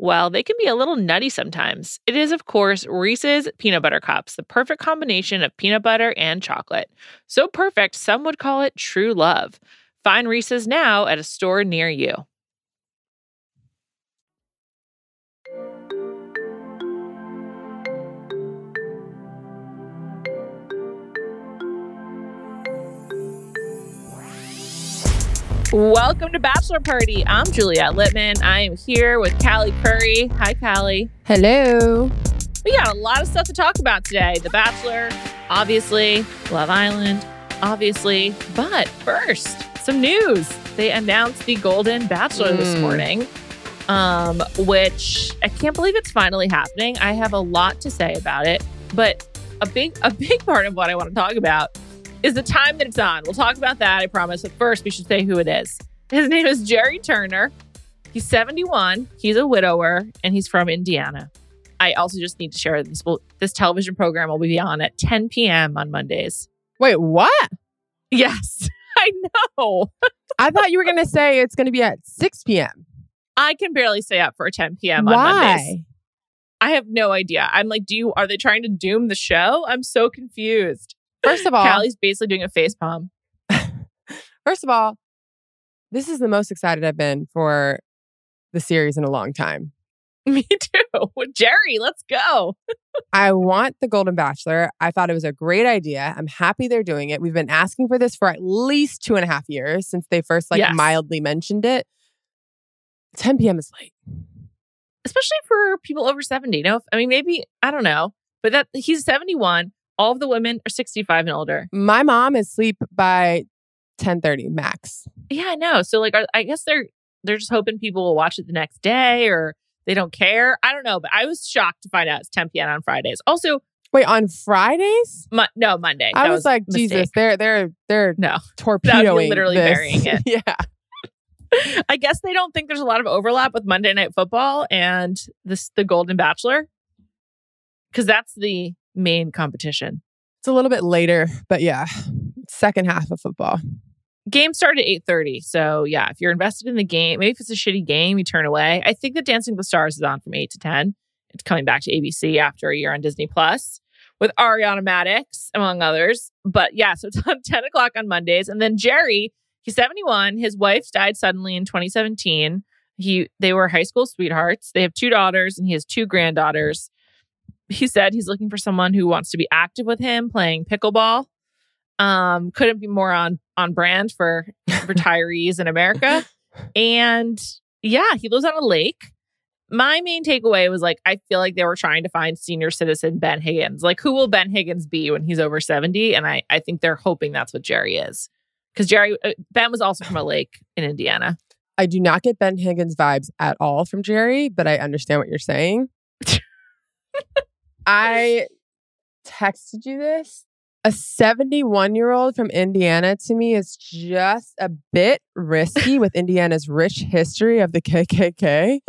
well, they can be a little nutty sometimes. It is, of course, Reese's Peanut Butter Cups, the perfect combination of peanut butter and chocolate. So perfect, some would call it true love. Find Reese's now at a store near you. Welcome to Bachelor Party. I'm Juliet Litman. I am here with Callie Curry. Hi, Callie. Hello. We got a lot of stuff to talk about today. The Bachelor, obviously, Love Island, obviously. But first, some news. They announced the Golden Bachelor mm. this morning, um, which I can't believe it's finally happening. I have a lot to say about it, but a big a big part of what I want to talk about is the time that it's on. We'll talk about that, I promise. But first, we should say who it is. His name is Jerry Turner. He's 71. He's a widower, and he's from Indiana. I also just need to share this. This television program will be on at 10 p.m. on Mondays. Wait, what? Yes, I know. I thought you were going to say it's going to be at 6 p.m. I can barely stay up for 10 p.m. Why? on Mondays. I have no idea. I'm like, do you are they trying to doom the show? I'm so confused. First of all, Callie's basically doing a face palm. First of all, this is the most excited I've been for the series in a long time. Me too. Jerry, let's go. I want the Golden Bachelor. I thought it was a great idea. I'm happy they're doing it. We've been asking for this for at least two and a half years since they first like yes. mildly mentioned it. 10 p.m. is late. Especially for people over 70. No, I mean, maybe, I don't know, but that he's 71 all of the women are 65 and older. My mom is asleep by 10:30 max. Yeah, I know. So like are, I guess they're they're just hoping people will watch it the next day or they don't care. I don't know, but I was shocked to find out it's 10 p.m. on Fridays. Also, wait, on Fridays? Mo- no, Monday. I was, was, like, Jesus, they're they're they're no torpedoing literally this. burying it. yeah. I guess they don't think there's a lot of overlap with Monday Night Football and this the Golden Bachelor because that's the main competition. It's a little bit later, but yeah, second half of football. Game started at 8:30. So yeah, if you're invested in the game, maybe if it's a shitty game, you turn away. I think that Dancing with the Stars is on from 8 to 10. It's coming back to ABC after a year on Disney Plus with Ariana Madix, among others. But yeah, so it's on 10 o'clock on Mondays. And then Jerry, he's 71. His wife died suddenly in 2017. He they were high school sweethearts. They have two daughters and he has two granddaughters he said he's looking for someone who wants to be active with him playing pickleball. Um, couldn't be more on on brand for retirees in America. And yeah, he lives on a lake. my main takeaway was like, I feel like they were trying to find senior citizen Ben Higgins. Like, who will Ben Higgins be when he's over 70? And I, I think they're hoping that's what Jerry is. Because Jerry, uh, Ben was also from a lake in Indiana. I do not get Ben Higgins vibes at all from Jerry, but I understand what you're saying. I texted you this. A 71 year old from Indiana to me is just a bit risky with Indiana's rich history of the KKK.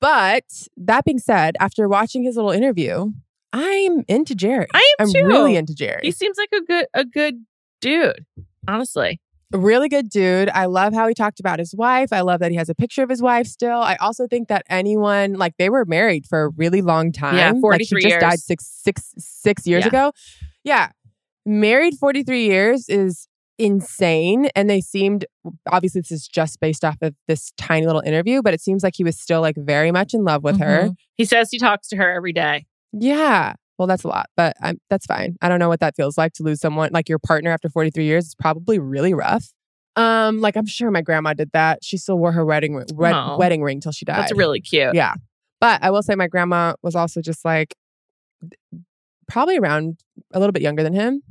but that being said, after watching his little interview, I'm into Jerry. I am I'm too. really into Jerry. He seems like a good a good dude, honestly. Really good dude. I love how he talked about his wife. I love that he has a picture of his wife still. I also think that anyone like they were married for a really long time. Yeah, forty three like, just died six six six years yeah. ago. Yeah, married forty three years is insane. And they seemed obviously this is just based off of this tiny little interview, but it seems like he was still like very much in love with Mm-hmm. her. He says he talks to her every day. Yeah. Well, that's a lot, but I'm, that's fine. I don't know what that feels like to lose someone like your partner after 43 years. It's probably really rough. Um, like I'm sure my grandma did that. She still wore her wedding ri- wed- Aw. wedding ring till she died. That's really cute. yeah. But I will say my grandma was also just like probably around a little bit younger than him.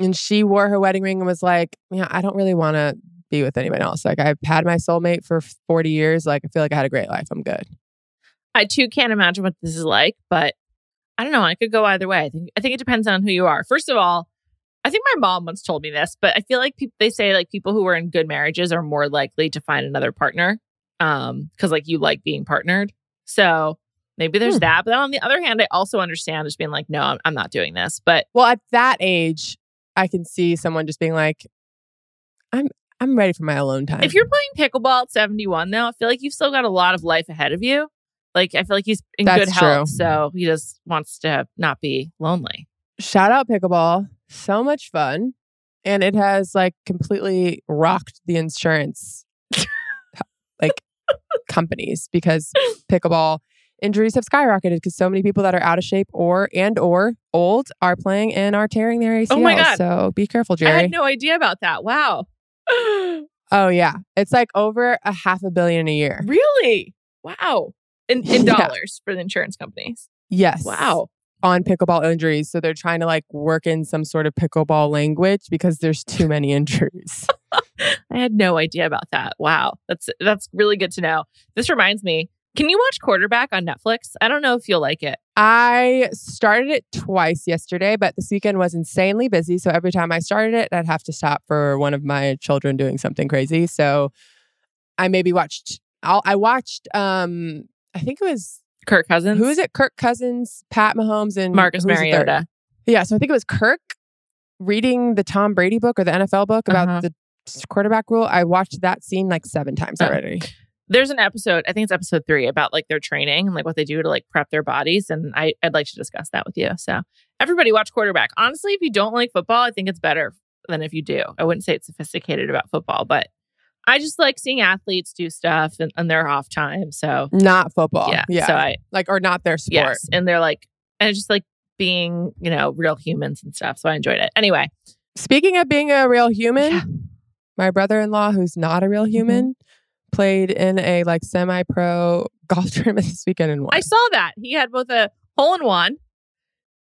And she wore her wedding ring and was like, Yeah, I don't really want to be with anyone else. Like I've had my soulmate for 40 years. Like I feel like I had a great life. I'm good. I too can't imagine what this is like, but I don't know. I could go either way. I think I think it depends on who you are. First of all, I think my mom once told me this, but I feel like peop they say like people who are in good marriages are more likely to find another partner, um, because like you like being partnered. So maybe there's Hmm. that. But then on the other hand, I also understand just being like, no, I'm, I'm not doing this. But Well, at that age, I can see someone just being like, I'm I'm ready for my alone time. if you're playing pickleball at 71, though, I feel like you've still got a lot of life ahead of you. Like I feel like he's in That's good health, true. so he just wants to not be lonely. Shout out pickleball. So much fun. And it has like completely rocked the insurance like companies because pickleball injuries have skyrocketed because so many people that are out of shape or and or old are playing and are tearing their ACLs. Oh my God. So be careful, Jerry. I had no idea about that. Wow. oh yeah. It's like over a half a billion a year. Really? Wow. In in Yeah. dollars for the insurance companies. Yes. Wow. on pickleball injuries. So they're trying to like work in some sort of pickleball language because there's too many injuries. I had no idea about that. Wow. That's that's really good to know. This reminds me. Can you watch Quarterback on Netflix? I don't know if you'll like it. I started it twice yesterday, but this weekend was insanely busy. So every time I started it, I'd have to stop for one of my children doing something crazy. So I maybe watched. I'll, I watched. um I think it was Kirk Cousins. who is it? Kirk Cousins, Pat Mahomes, and Marcus who's the third? Mariota. Yeah, so I think it was Kirk reading the Tom Brady book or the NFL book about Uh-huh. the quarterback rule. I watched that scene like seven times Oh. already. There's an episode, I think it's episode three, about like their training and like what they do to like prep their bodies. And I, I'd like to discuss that with you. So everybody watch quarterback. Honestly, if you don't like football, I think it's better than if you do. I wouldn't say it's sophisticated about football, but I just like seeing athletes do stuff and, and their off time. So Not football. yeah. Yeah. So I like, or not their sport. yes. And they're like and it's just like being, you know, real humans and stuff. So I enjoyed it. Anyway. Speaking of being a real human, Yeah. Mm-hmm. my brother in law, who's not a real human, played in a like semi pro golf tournament this weekend and won. I saw that. He had both a hole in one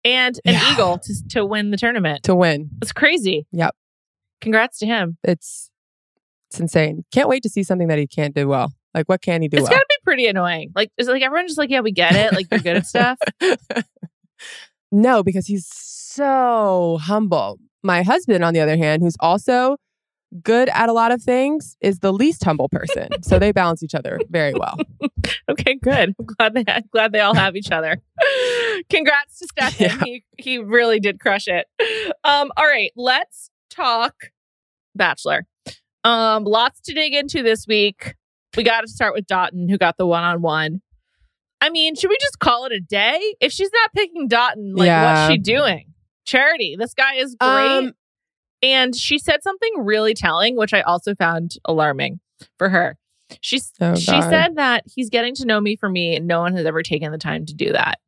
and an Yeah. eagle to to win the tournament. to win. It's crazy. Yep. Congrats to him. It's it's insane. Can't wait to see something that he can't do well. Like, what can he do It's well? gotta be pretty annoying. Like, is like everyone just like, yeah, we get it. Like, you're good at stuff. no, because he's so humble. My husband, on the other hand, who's also good at a lot of things, is the least humble person. so they balance each other very well. Okay, good. I'm glad they glad they all have each other. Congrats to Stefan. Yeah. He he really did crush it. Um, all right, let's talk Bachelor. Um, lots to dig into this week. We got to start with Dotun, who got the one on one. I mean, should we just call it a day? If she's not picking Dotun, like Yeah. what's she doing? Charity, this guy is great. Um, And she said something really telling, which I also found alarming for her. She Oh, she said that he's getting to know me for me, and no one has ever taken the time to do that.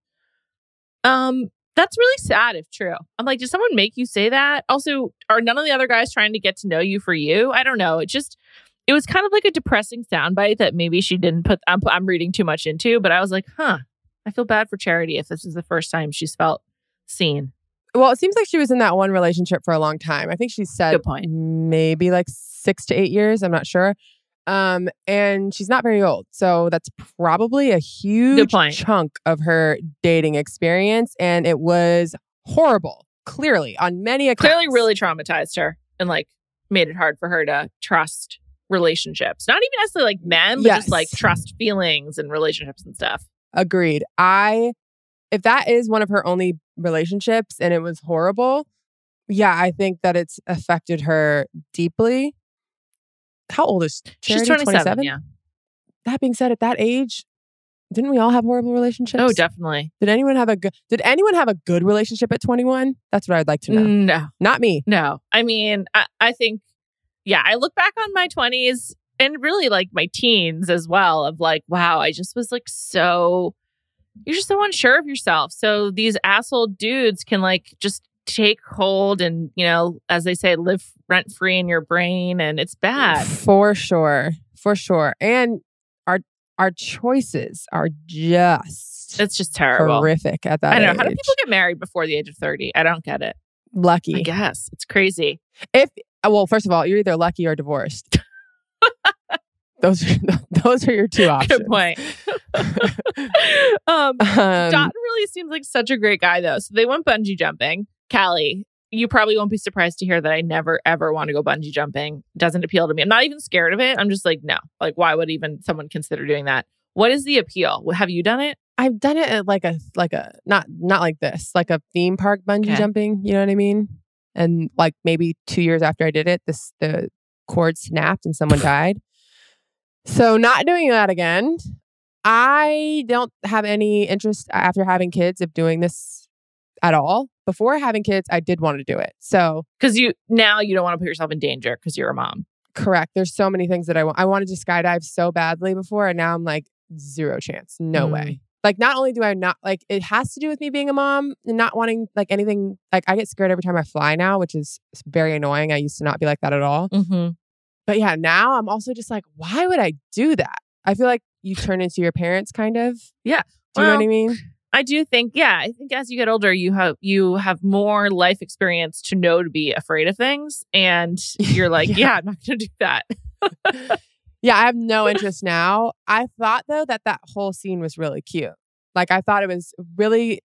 Um, that's really sad if true. I'm like, did someone make you say that? Also, are none of the other guys trying to get to know you for you? I don't know. It just it was kind of like a depressing soundbite that maybe she didn't put. I'm, I'm reading too much into, but I was like, huh, I feel bad for Charity if this is the first time she's felt seen. Well, it seems like she was in that one relationship for a long time. I think she said Good point. maybe like six to eight years. I'm not sure. Um, and she's not very old. So that's probably a huge chunk of her dating experience. And it was horrible, clearly, on many accounts. Clearly, really traumatized her and like made it hard for her to trust relationships. Not even necessarily like men, but yes. just like trust feelings and relationships and stuff. Agreed. I, if that is one of her only relationships and it was horrible, yeah, I think that it's affected her deeply how old is Charity? She's 27, 27? Yeah. That being said, at that age, didn't we all have horrible oh, relationships? Oh, definitely. Did anyone have a good did anyone have a good relationship at 21? That's what I'd like to know. No. Not me. No. I mean, I, I think yeah, I look back on my 20s and really like my teens as well of like, wow, I just was like so you're just so unsure of yourself. So these asshole dudes can like just take hold and, you know, as they say, live rent free in your brain and it's bad. For sure. For sure. And our our choices are just it's just terrible. Horrific at that. I don't know. Age. How do people get married before the age of 30? I don't get it. Lucky. I guess. It's crazy. If well, first of all, you're either lucky or divorced. those are those are your two options. Good point. um, um, Dotun really seems like such a great guy, though. So they went bungee jumping. Callie, you probably won't be surprised to hear that I never ever want to go bungee jumping. Doesn't appeal to me. I'm not even scared of it. I'm just like, no. Like, why would even someone consider doing that? What is the appeal? Have you done it? I've done it at like a like a not not like this, like a theme park bungee okay. jumping. You know what I mean? And like maybe two years after I did it, this the cord snapped and someone died. So not doing that again. I don't have any interest after having kids of doing this at all before having kids, I did want to do it. So, because you now you don't want to put yourself in danger because you're a mom. Correct. There's so many things that I want. I wanted to skydive so badly before, and now I'm like zero chance. No mm. way. Like, not only do I not like it has to do with me being a mom and not wanting like anything. Like, I get scared every time I fly now, which is very annoying. I used to not be like that at all. Mm-hmm. But yeah, now I'm also just like, why would I do that? I feel like you turn into your parents, kind of. Yeah. Do you well, know what I mean? I do think, yeah, I think as you get older, you have you have more life experience to know to be afraid of things, and you're like, yeah. yeah, I'm not going to do that. yeah, I have no interest now. I thought though that that whole scene was really cute. Like I thought it was really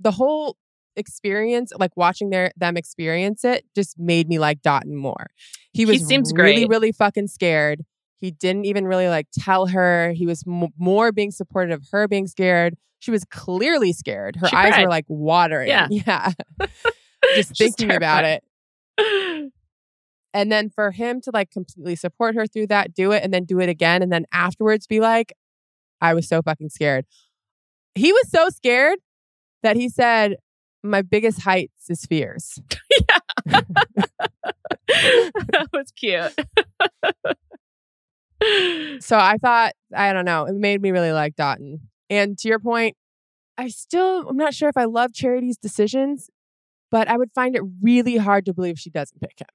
the whole experience, like watching their them experience it, just made me like Dotun more. He was he seems really, great. really fucking scared. He didn't even really like tell her. He was m- more being supportive of her being scared. She was clearly scared. Her she eyes cried. were like watering. Yeah. Yeah. Just thinking about it. And then for him to like completely support her through that, do it, and then do it again. And then afterwards be like, I was so fucking scared. He was so scared that he said, My biggest heights is fears. yeah. that was cute. so I thought, I don't know, it made me really like Dotun. And to your point, I still, I'm not sure if I love Charity's decisions, but I would find it really hard to believe she doesn't pick him.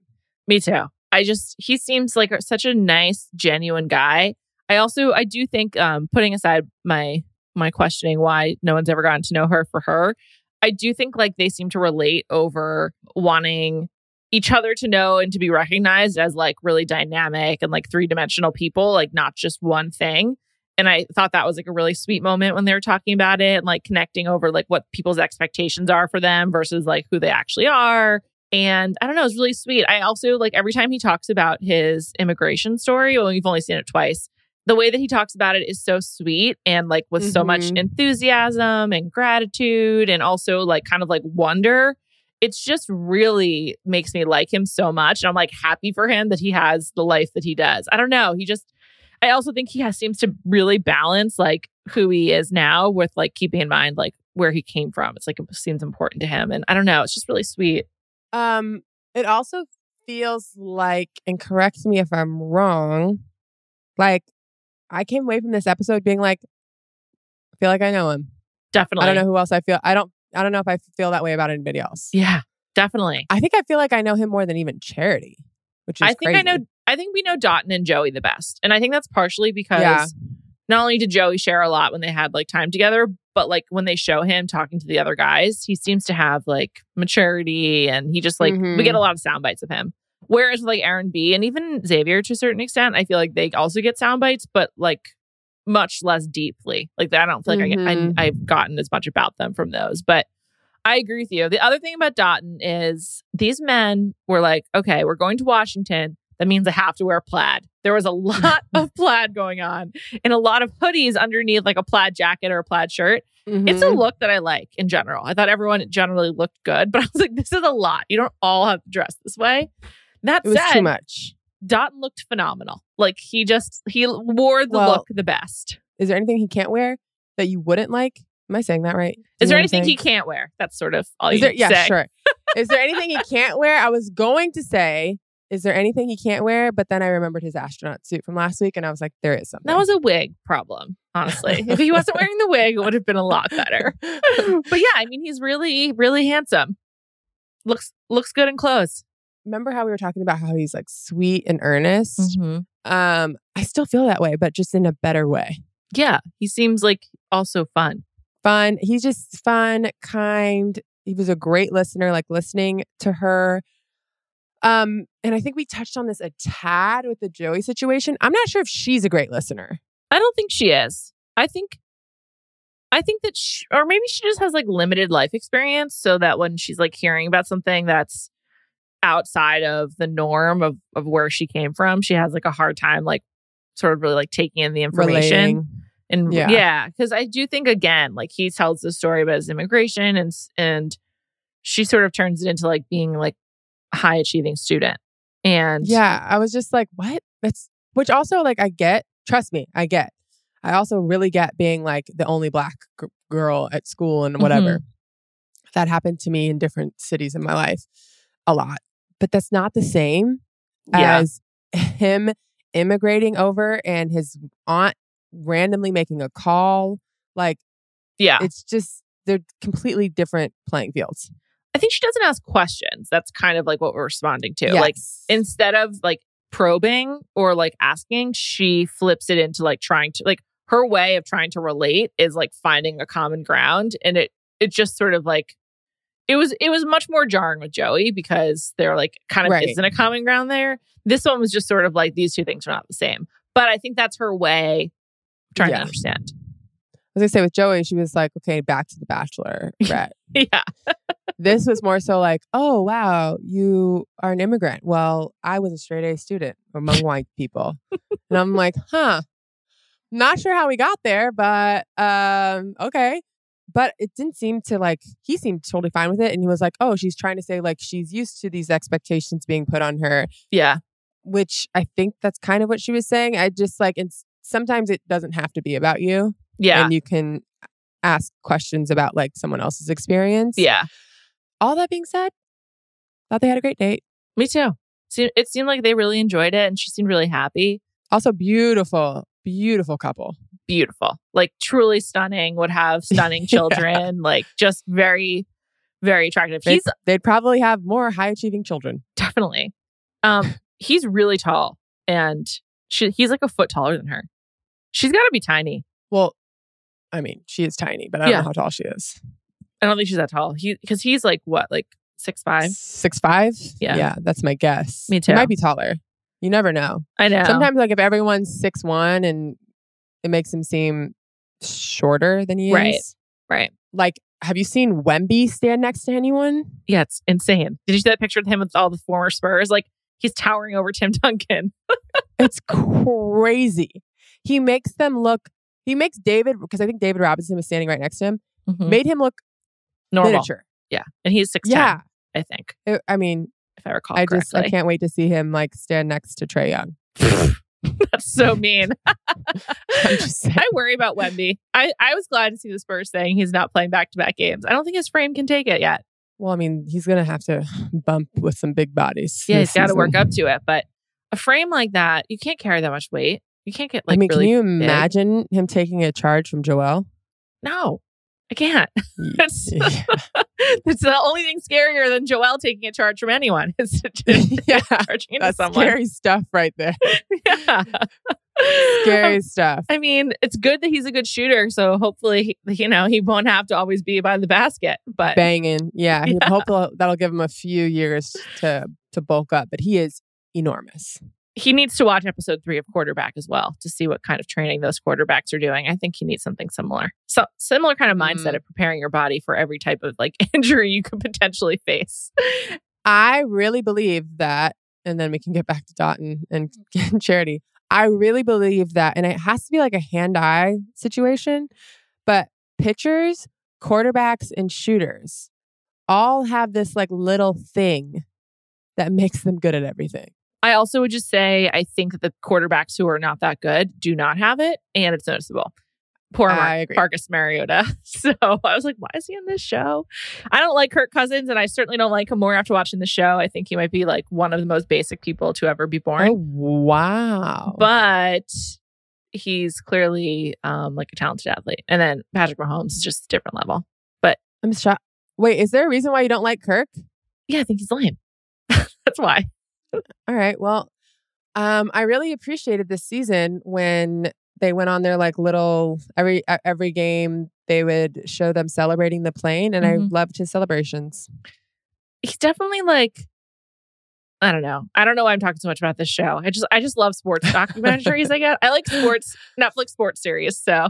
Me too. I just, he seems like such a nice, genuine guy. I also, I do think, um, putting aside my, my questioning why no one's ever gotten to know her for her, I do think like they seem to relate over wanting each other to know and to be recognized as like really dynamic and like three dimensional people, like not just one thing. And I thought that was like a really sweet moment when they were talking about it and like connecting over like what people's expectations are for them versus like who they actually are. And I don't know, it's really sweet. I also like every time he talks about his immigration story, well, we've only seen it twice. The way that he talks about it is so sweet and like with mm-hmm. so much mm-hmm. enthusiasm and gratitude and also like kind of like wonder. It's just really makes me like him so much. And I'm like happy for him that he has the life that he does. I don't know. He just, I also think he has seems to really balance like who he is now with like keeping in mind like where he came from. It's like it seems important to him. And I don't know, it's just really sweet. Um, it also feels like, and correct me if I'm wrong, like I came away from this episode being like, I feel like I know him. Definitely. I don't know who else I feel. I don't I don't know if I feel that way about anybody else. Yeah, definitely. I think I feel like I know him more than even Charity, which is I think crazy. I know I think we know Dotun and Joey the best. And I think that's partially because yeah. not only did Joey share a lot when they had like time together, but like when they show him talking to the other guys, he seems to have like maturity and he just like mm-hmm. we get mm-hmm. a lot of sound bites of him. Whereas with like Aaron B and even Xavier to a certain extent, I feel like they also get sound bites, but like much less deeply. Like I don't feel like mm-hmm. I, I mm-hmm. I've gotten as much about them from those. But I agree with you. The other thing about Dotun is these men were like, okay, we're going to Washington. That means I have to wear plaid. There was a lot of plaid going on and a lot of hoodies underneath like a plaid jacket or a plaid shirt. Mm-hmm. It's a mm-hmm. look that I like in general. I thought everyone generally looked good, but I was like, this is a lot. You don't all have to dress this way. That it said, too much. Dotun looked phenomenal. Like he just he wore the well, look the best. Is there anything he can't wear that you wouldn't like? Am I saying that right? Do is there anything he can't wear? That's sort of all is you there, yeah, say. sure. is there anything he can't wear? I was going to say, is there anything he can't wear? But then I remembered his astronaut suit from last week, and I was like, there is something. That was a wig problem, honestly. if he wasn't wearing the wig, it would have been a lot better. but yeah, I mean, he's really, really handsome. Looks looks good in clothes remember how we were talking about how he's like sweet and earnest? Mm-hmm. Um, I still feel that way, but just in a better way. Yeah, he seems like also fun. Fun. He's just fun, kind. He was a great listener, like listening to her. Um, and I think we touched on this a tad with the Joey situation. I'm not sure if she's a great listener. I don't think she is. I think I think that she, or maybe she just has like limited life experience so that when she's like hearing about something that's outside of the norm of of where she came from, she has like a hard time like sort of really like taking in the information. Relating. And yeah, because yeah, I do think again, like he tells the story about his immigration and and she sort of turns it into like being like high achieving student. And yeah, I was just like, what? That's which also like I get. Trust me, I get. I also really get being like the only black g- girl at school and whatever. Mm-hmm. That happened to me in different cities in my life a lot but that's not the same yeah. as him immigrating over and his aunt randomly making a call. Like, yeah, it's just they're completely different playing fields. I think she doesn't ask questions. That's kind of like what we're responding to. Yes. Like, instead of like probing or like asking, she flips it into like trying to like her way of trying to relate is like finding a common ground and it it just sort of like it was it was much more jarring with Joey because they're like kind of right. isn't a common ground there. This one was just sort of like these two things are not the same. But I think that's her way trying yeah. to understand. As I say with Joey, she was like, okay, back to the bachelor, Brett. yeah. this was more so like, oh wow, you are an immigrant. Well, I was a straight A student among white people. and I'm like, huh. Not sure how we got there, but um, okay. But it didn't seem to like, he seemed totally fine with it. And he was like, oh, she's trying to say like she's used to these expectations being put on her. Yeah. Which I think that's kind of what she was saying. I just like, it's sometimes it doesn't have to be about you. Yeah. And you can ask questions about like someone else's experience. Yeah. All that being said, thought they had a great date. Me too. It seemed like they really enjoyed it and she seemed really happy. Also, beautiful, beautiful couple beautiful, like truly stunning, would have stunning children, yeah. like just very, very attractive. They'd, he's they'd probably have more high achieving children. Definitely. Um, he's really tall and she, he's like a foot taller than her. She's got to be tiny. Well, I mean, she is tiny, but I don't yeah. know how tall she is. I don't think she's that tall. He because he's like what, like six five? Six five? Yeah. Yeah, that's my guess. Me too. He might be taller. You never know. I know. Sometimes like if everyone's six one and it makes him seem shorter than he right. is. Right. Right. Like, have you seen Wemby stand next to anyone? Yeah, it's insane. Did you see that picture of him with all the former Spurs? Like, he's towering over Tim Duncan. it's crazy. He makes them look, he makes David, because I think David Robinson was standing right next to him, mm-hmm. made him look normal. Miniature. Yeah. And he's 6'10, yeah. I think. It, I mean, if I recall I correctly. just, I can't wait to see him like stand next to Trae Young. That's so mean. I worry about Wemby. I, I was glad to see the Spurs saying he's not playing back to back games. I don't think his frame can take it yet. Well, I mean, he's going to have to bump with some big bodies. Yeah, he's got to work up to it. But a frame like that, you can't carry that much weight. You can't get like. I mean, really can you big. imagine him taking a charge from Joel? No, I can't. It's the only thing scarier than Joel taking a charge from anyone is yeah, charging that's someone. Scary stuff right there. yeah. Scary stuff. I mean, it's good that he's a good shooter, so hopefully, you know, he won't have to always be by the basket. But banging, yeah, yeah. hopefully that'll give him a few years to to bulk up. But he is enormous he needs to watch episode three of quarterback as well to see what kind of training those quarterbacks are doing. I think he needs something similar. So similar kind of mindset mm. of preparing your body for every type of like injury you could potentially face. I really believe that, and then we can get back to Dotun and Charity. I really believe that, and it has to be like a hand-eye situation, but pitchers, quarterbacks, and shooters all have this like little thing that makes them good at everything. I also would just say I think that the quarterbacks who are not that good do not have it, and it's noticeable. Poor Mar- Marcus Mariota. So I was like, why is he in this show? I don't like Kirk Cousins, and I certainly don't like him more after watching the show. I think he might be like one of the most basic people to ever be born. Oh, wow. But he's clearly um, like a talented athlete. And then Patrick Mahomes is just a different level. But I'm shocked. Wait, is there a reason why you don't like Kirk? Yeah, I think he's lame. That's why. All right. Well, um, I really appreciated this season when they went on their like little every every game they would show them celebrating the plane, and mm-hmm. I loved his celebrations. He's definitely like I don't know. I don't know why I'm talking so much about this show. I just I just love sports documentaries. I guess I like sports Netflix sports series. So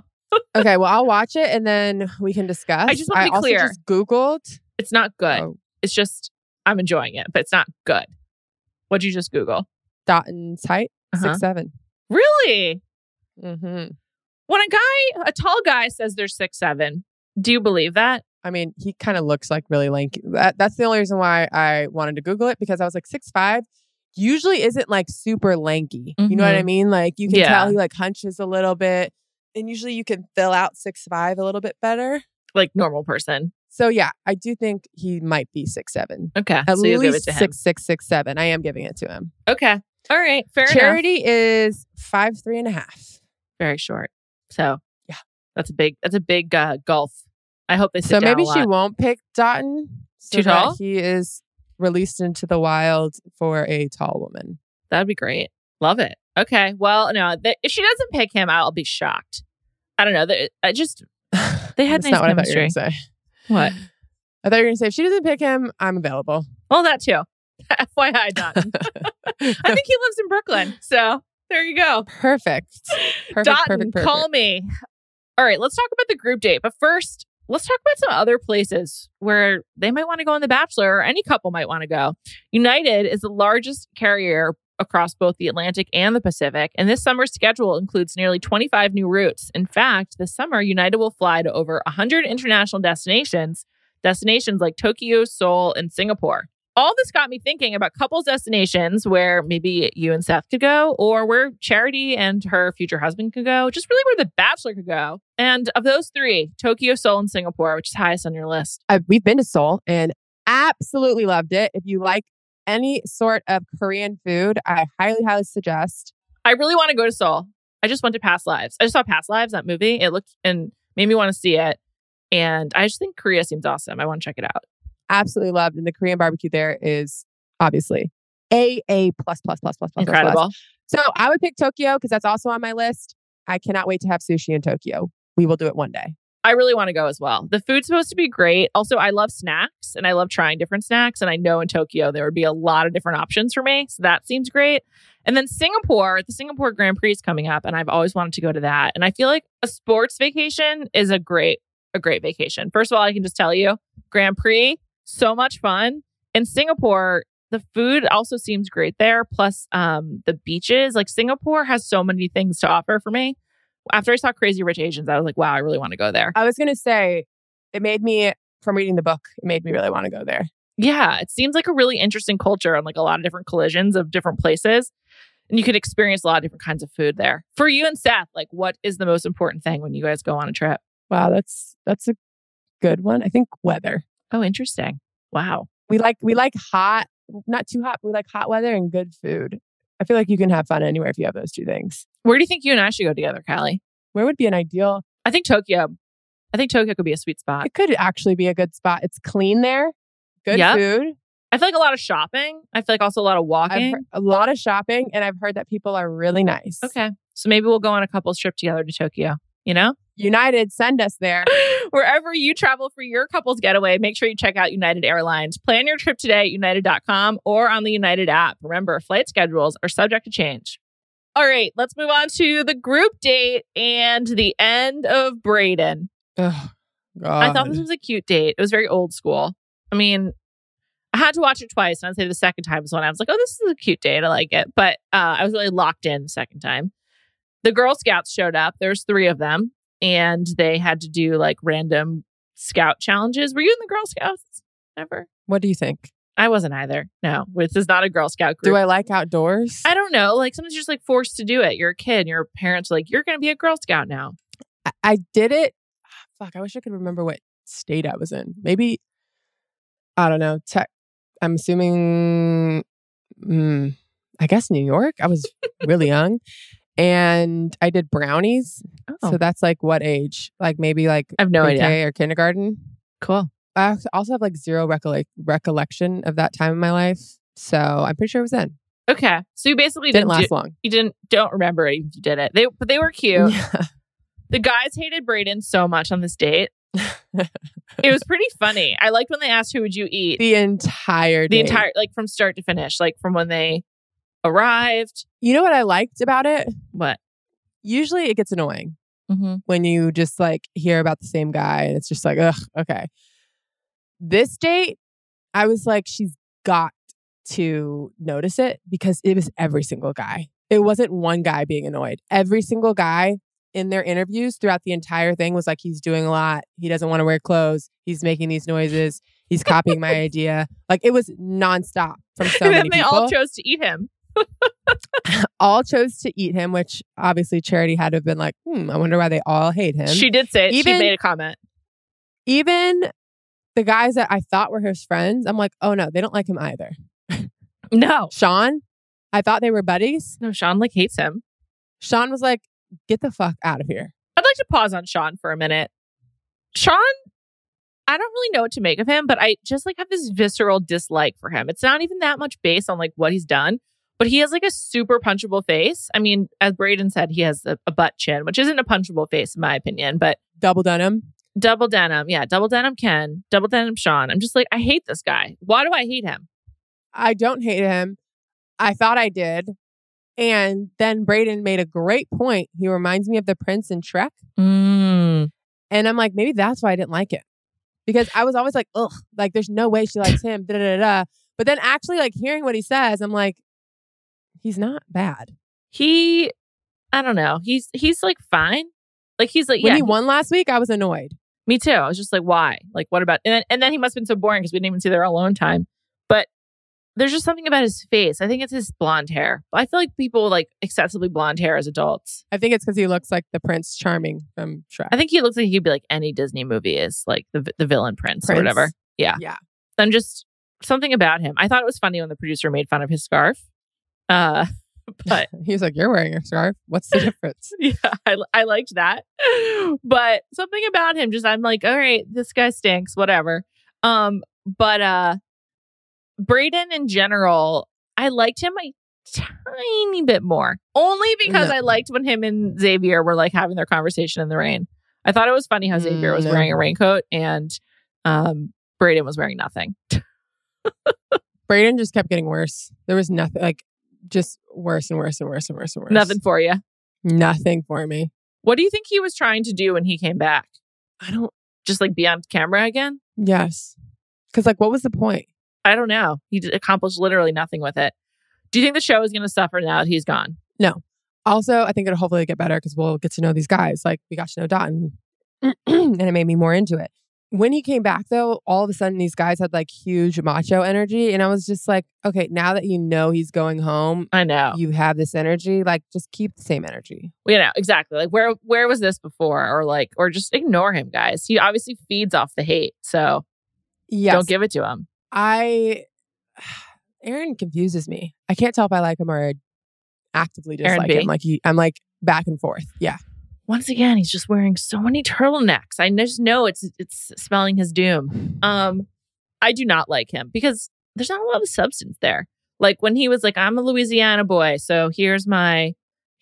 okay, well I'll watch it and then we can discuss. I just want to be clear. just Googled. It's not good. Oh. It's just I'm enjoying it, but it's not good. What'd you just Google? Dotun's height, uh-huh. six seven. Really? Mm-hmm. When a guy, a tall guy, says they're six seven, do you believe that? I mean, he kind of looks like really lanky. That, that's the only reason why I wanted to Google it because I was like six five. Usually isn't like super lanky. Mm-hmm. You know what I mm-hmm. mean? Like you can yeah. tell he like hunches a little bit, and usually you can fill out six five a little bit better, like normal person. So yeah, I do think he might be six seven. Okay, at so least six six six seven. I am giving it to him. Okay, all right, fair Charity enough. is five three and a half. Very short. So yeah, that's a big that's a big uh, gulf. I hope they. so maybe she won't pick Dotun. So Too tall. He is released into the wild for a tall woman. That'd be great. Love it. Okay. Well, no, th- if she doesn't pick him, I'll be shocked. I don't know. I just they had nice chemistry. What? I thought you were going to say, if she doesn't pick him, I'm available. Well, that too. FYI, Dotun. I think he lives in Brooklyn. So there you go. Perfect. Perfect. Dotun, perfect, perfect. call me. All right, let's talk about the group date. But first, let's talk about some other places where they might want to go on The Bachelor or any couple might want to go. United is the largest carrier across both the Atlantic and the Pacific, and this summer's schedule includes nearly 25 new routes. In fact, this summer, United will fly to over 100 international destinations, destinations like Tokyo, Seoul, and Singapore. All this got me thinking about couples destinations where maybe you and Seth could go, or where Charity and her future husband could go, just really where the Bachelor could go. And of those three, Tokyo, Seoul, and Singapore, which is highest on your list? We've been to Seoul and absolutely loved it. If you like any sort of Korean food, I highly, highly suggest. I really want to go to Seoul. I just went to Past Lives. I just saw Past Lives, that movie. It looked and made me want to see it. And I just think Korea seems awesome. I want to check it out. Absolutely loved. And the Korean barbecue there is obviously A, A plus, plus, plus, plus, plus. Incredible. Plus. So I would pick Tokyo because that's also on my list. I cannot wait to have sushi in Tokyo. We will do it one day. I really want to go as well. The food's supposed to be great. Also, I love snacks and I love trying different snacks. And I know in Tokyo there would be a lot of different options for me. So that seems great. And then Singapore, the Singapore Grand Prix is coming up, and I've always wanted to go to that. And I feel like a sports vacation is a great, a great vacation. First of all, I can just tell you, Grand Prix, so much fun. In Singapore, the food also seems great there. Plus, um, the beaches. Like Singapore has so many things to offer for me after I saw Crazy Rich Asians, I was like, wow, I really want to go there. I was going to say, it made me, from reading the book, it made me really want to go there. Yeah, it seems like a really interesting culture and like a lot of different collisions of different places. And you could experience a lot of different kinds of food there. For you and Seth, like what is the most important thing when you guys go on a trip? Wow, that's that's a good one. I think weather. Oh, interesting. Wow. We like we like hot, not too hot, we like hot weather and good food. I feel like you can have fun anywhere if you have those two things. Where do you think you and I should go together, Callie? Where would be an ideal? I think Tokyo. I think Tokyo could be a sweet spot. It could actually be a good spot. It's clean there, good yep. food. I feel like a lot of shopping. I feel like also a lot of walking. a lot of shopping, and I've heard that people are really nice. Okay, so maybe we'll go on a couples trip together to Tokyo. You know, United, send us there. Wherever you travel for your couples getaway, make sure you check out United Airlines. Plan your trip today at united.com or on the United app. Remember, flight schedules are subject to change. All right, let's move on to the group date and the end of Brayden. Oh, I thought this was a cute date. It was very old school. I mean, I had to watch it twice, and I'd say the second time was when I was like, "Oh, this is a cute date. I like it." But uh, I was really locked in the second time. The Girl Scouts showed up. There's three of them, and they had to do like random scout challenges. Were you in the Girl Scouts ever? What do you think? I wasn't either. No, this is not a Girl Scout group. Do I like outdoors? I don't know. Like sometimes you're just like forced to do it. You're a kid. Your parents are like, you're going to be a Girl Scout now. I, I did it. Fuck, I wish I could remember what state I was in. Maybe, I don't know. Tech. I'm assuming, mm, I guess New York. I was really young. And I did brownies. Oh. So that's like what age? Like maybe like I have no idea. or kindergarten. Cool. I also have like zero recollect- recollection of that time in my life. So I'm pretty sure it was then. Okay. So you basically didn't, didn't last do, long. You didn't don't remember it. You did it. They but they were cute. Yeah. The guys hated Brayden so much on this date. it was pretty funny. I liked when they asked who would you eat. The entire The entire like from start to finish. Like from when they arrived. You know what I liked about it? What? Usually it gets annoying mm-hmm. when you just like hear about the same guy and it's just like, ugh, okay. This date, I was like, she's got to notice it because it was every single guy. It wasn't one guy being annoyed. Every single guy in their interviews throughout the entire thing was like, he's doing a lot. He doesn't want to wear clothes. He's making these noises. He's copying my idea. Like it was nonstop from so and many they people. all chose to eat him. all chose to eat him, which obviously Charity had to have been like, hmm, I wonder why they all hate him. She did say it. Even, she made a comment. Even the guys that I thought were his friends, I'm like, oh no, they don't like him either. no. Sean, I thought they were buddies. No, Sean like hates him. Sean was like, get the fuck out of here. I'd like to pause on Sean for a minute. Sean, I don't really know what to make of him, but I just like have this visceral dislike for him. It's not even that much based on like what he's done, but he has like a super punchable face. I mean, as Brayden said, he has a, a butt chin, which isn't a punchable face in my opinion, but double denim. Double denim. Yeah. Double denim Ken. Double denim Sean. I'm just like, I hate this guy. Why do I hate him? I don't hate him. I thought I did. And then Brayden made a great point. He reminds me of the prince in Shrek. Mm. And I'm like, maybe that's why I didn't like it. Because I was always like, ugh, like there's no way she likes him. Da, da, da, da. But then actually like hearing what he says, I'm like, he's not bad. He I don't know. He's he's like fine. Like he's like when yeah, he won last week, I was annoyed. Me too. I was just like, why? Like, what about? And then, and then he must have been so boring because we didn't even see their alone time. But there's just something about his face. I think it's his blonde hair. I feel like people like excessively blonde hair as adults. I think it's because he looks like the Prince Charming from Shrek. I think he looks like he could be like any Disney movie is like the the villain prince, prince. or whatever. Yeah, yeah. I'm just something about him. I thought it was funny when the producer made fun of his scarf. Uh, but he's like, "You're wearing a scarf. What's the difference?" yeah, I, I liked that. But something about him, just I'm like, all right, this guy stinks. Whatever. Um, but uh, Brayden in general, I liked him a tiny bit more, only because no. I liked when him and Xavier were like having their conversation in the rain. I thought it was funny how Xavier was mm, no. wearing a raincoat and um, Brayden was wearing nothing. Brayden just kept getting worse. There was nothing like just worse and worse and worse and worse and worse. Nothing for you. Nothing for me. What do you think he was trying to do when he came back? I don't just like be on camera again. Yes, because like, what was the point? I don't know. He accomplished literally nothing with it. Do you think the show is going to suffer now that he's gone? No. Also, I think it'll hopefully get better because we'll get to know these guys. Like we got to know Dotun, and it made me more into it when he came back though, all of a sudden these guys had like huge macho energy. And I was just like, okay, now that you know he's going home, I know you have this energy, like just keep the same energy. You know, exactly. Like where where was this before? Or like, or just ignore him, guys. He obviously feeds off the hate. So yeah, don't give it to him. I Aaron confuses me. I can't tell if I like him or actively dislike him. Like he I'm like back and forth. Yeah. Once again, he's just wearing so many turtlenecks. I just know it's it's spelling his doom. Um, I do not like him because there's not a lot of substance there. Like when he was like, "I'm a Louisiana boy, so here's my,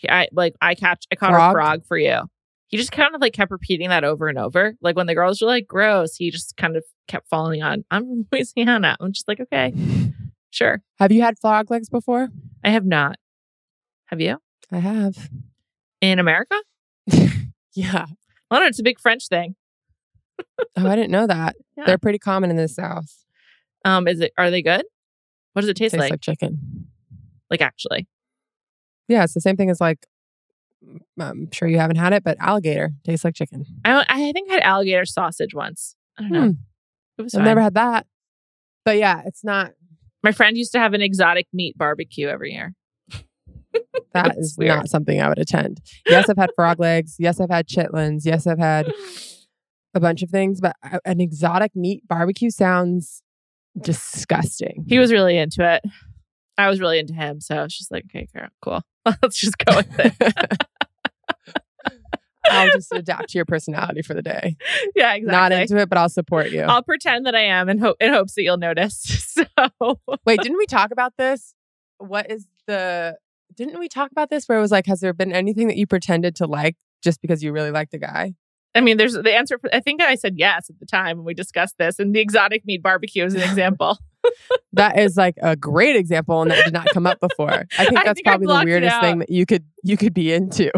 I like I catch I caught frog? a frog for you." He just kind of like kept repeating that over and over. Like when the girls were like, "Gross," he just kind of kept falling on, "I'm from Louisiana." I'm just like, okay, sure. Have you had frog legs before? I have not. Have you? I have. In America? Yeah. I don't know. It's a big French thing. oh, I didn't know that. Yeah. They're pretty common in the South. Um, is it? Are they good? What does it taste Tastes like? like chicken. Like actually? Yeah, it's the same thing as like. I'm sure you haven't had it, but alligator tastes like chicken. I I think I had alligator sausage once. I don't know. Hmm. It was. I've fine. never had that. But yeah, it's not. My friend used to have an exotic meat barbecue every year. That is weird. not something I would attend. Yes, I've had frog legs. Yes, I've had chitlins. Yes, I've had a bunch of things, but an exotic meat barbecue sounds disgusting. He was really into it. I was really into him. So I was just like, okay, cool. Let's just go with it. I'll just adapt to your personality for the day. Yeah, exactly. Not into it, but I'll support you. I'll pretend that I am in, hope in hopes that you'll notice. So wait, didn't we talk about this? What is the didn't we talk about this where it was like, has there been anything that you pretended to like just because you really liked the guy? I mean, there's the answer. For, I think I said yes at the time when we discussed this, and the exotic meat barbecue is an example. that is like a great example, and that did not come up before. I think that's I think probably the weirdest thing that you could you could be into.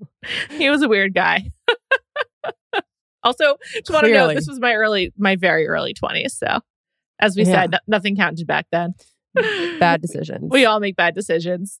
he was a weird guy. also, just want to know this was my early, my very early twenties. So, as we yeah. said, no, nothing counted back then. Bad decisions. We all make bad decisions.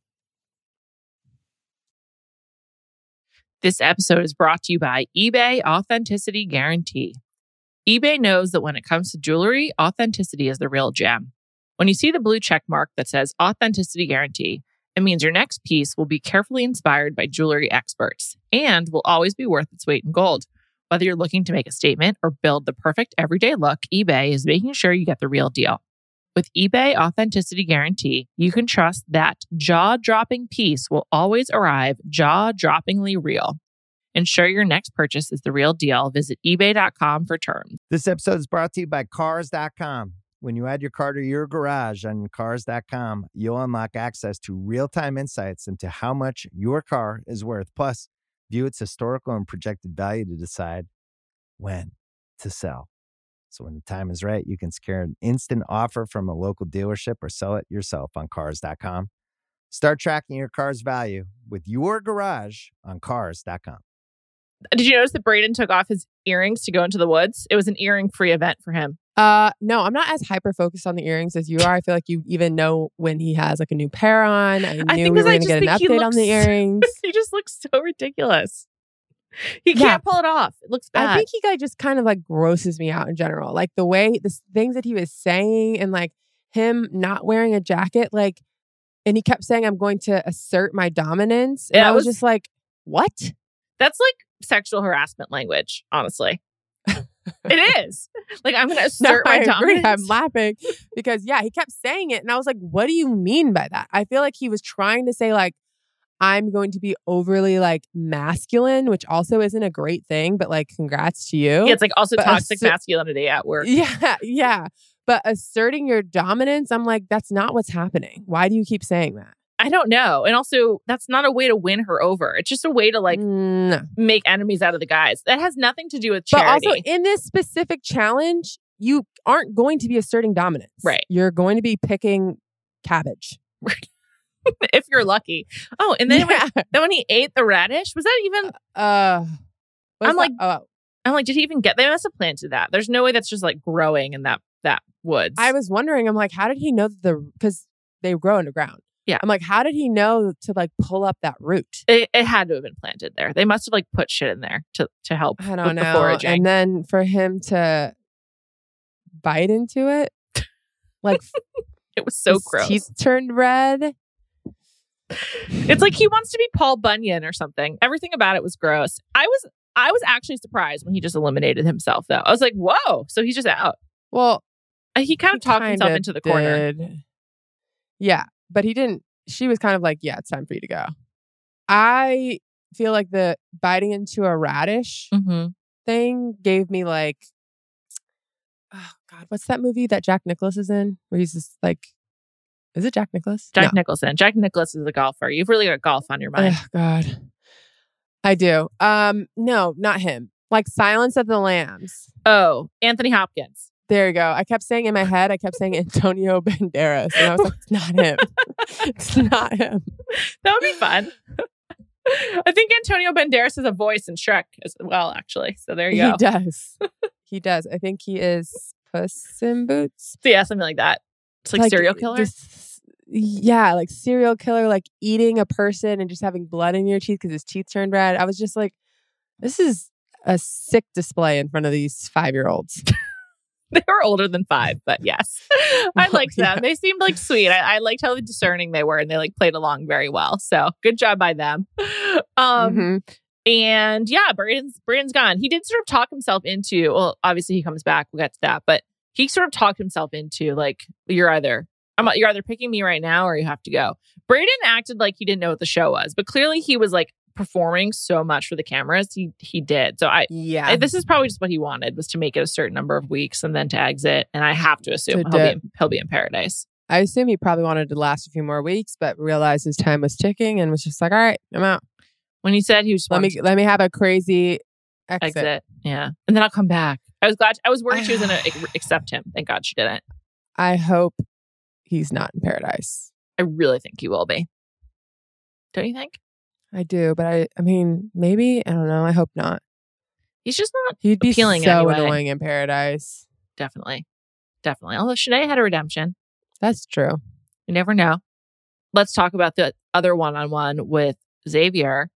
This episode is brought to you by eBay Authenticity Guarantee. eBay knows that when it comes to jewelry, authenticity is the real gem. When you see the blue check mark that says Authenticity Guarantee, it means your next piece will be carefully inspired by jewelry experts and will always be worth its weight in gold. Whether you're looking to make a statement or build the perfect everyday look, eBay is making sure you get the real deal. With eBay Authenticity Guarantee, you can trust that jaw dropping piece will always arrive jaw droppingly real. Ensure your next purchase is the real deal. Visit eBay.com for terms. This episode is brought to you by Cars.com. When you add your car to your garage on Cars.com, you'll unlock access to real time insights into how much your car is worth. Plus, view its historical and projected value to decide when to sell. So when the time is right, you can secure an instant offer from a local dealership or sell it yourself on cars.com. Start tracking your car's value with your garage on cars.com. Did you notice that Brayden took off his earrings to go into the woods? It was an earring free event for him. Uh no, I'm not as hyper focused on the earrings as you are. I feel like you even know when he has like a new pair on. I knew I we were going to get an update looks, on the earrings. he just looks so ridiculous. He can't pull it off. It looks bad. I think he guy just kind of like grosses me out in general. Like the way the things that he was saying and like him not wearing a jacket, like, and he kept saying, I'm going to assert my dominance. And yeah, I was, was just like, what? That's like sexual harassment language, honestly. it is. Like I'm gonna assert no, my dominance. I'm laughing because yeah, he kept saying it, and I was like, "What do you mean by that?" I feel like he was trying to say like, I'm going to be overly like masculine, which also isn't a great thing, but like congrats to you. Yeah, it's like also but toxic asser- masculinity at work. Yeah, yeah. But asserting your dominance, I'm like, that's not what's happening. Why do you keep saying that? I don't know. And also, that's not a way to win her over. It's just a way to like mm, no. make enemies out of the guys. That has nothing to do with charity. But also, in this specific challenge, you aren't going to be asserting dominance. Right. You're going to be picking cabbage. if you're lucky. Oh, and then yeah. when, then when he ate the radish, was that even? Uh, uh I'm like, oh. I'm like, did he even get? They must have planted that. There's no way that's just like growing in that that woods. I was wondering. I'm like, how did he know that the because they grow underground? Yeah. I'm like, how did he know to like pull up that root? It, it had to have been planted there. They must have like put shit in there to to help. I don't with The know. foraging. And then for him to bite into it, like it was so gross. teeth turned red. It's like he wants to be Paul Bunyan or something. Everything about it was gross. I was I was actually surprised when he just eliminated himself though. I was like, whoa, so he's just out. Well, Uh, He kind he of talked himself into the corner. Yeah, but he didn't. She was kind of like, "Yeah, it's time for you to go." I feel like the biting into a radish Mm-hmm. thing gave me like, oh god, what's that movie that Jack Nicholas is in? Where he's just like, is it Jack Nicholas? Jack No. Nicholson. Jack Nicklaus is a golfer. You've really got golf on your mind. Oh God, I do. Um, no, not him. Like Silence of the Lambs. oh, Anthony Hopkins. There you go. I kept saying in my head, I kept saying Antonio Banderas, and I was like, it's not him. it's not him. That would be fun. I think Antonio Banderas has a voice in Shrek as well, actually. So there you go. He does. he does. I think he is Puss in Boots. So yeah, something like that. It's like, serial killer. this- yeah, like serial killer, like eating a person and just having blood in your teeth because his teeth turned red. I was just like, this is a sick display in front of these five year olds. they were older than five, but yes, I liked them. yeah. They seemed like sweet. I, I liked how discerning they were, and they like played along very well. So good job by them. Um, Mhm. and yeah, Brayden's Brayden's gone. He did sort of talk himself into. Well, obviously he comes back. We'll get to that, but he sort of talked himself into like you're either I'm you're either picking me right now or you have to go. Brayden acted like he didn't know what the show was, but clearly he was like performing so much for the cameras. He he did. So I Yeah. I- this is probably just what he wanted was to make it a certain number of weeks and then to exit. And I have to assume To he'll be, in, he'll be in paradise. I assume he probably wanted to last a few more weeks, but realized his time was ticking and was just like, all right, I'm out. When he said he was Let me let me have a crazy exit. exit, yeah, and then I'll come back. I was glad. I was worried she was going to accept him. Thank God she didn't. I hope he's not in paradise. I really think he will be. Don't you think? I do, but I I mean, maybe, I don't know. I hope not. He's just not He'd be so anyway. annoying in paradise. definitely, definitely. Although Shanae had a redemption. That's true. You never know. Let's talk about the other one-on-one with Xavier.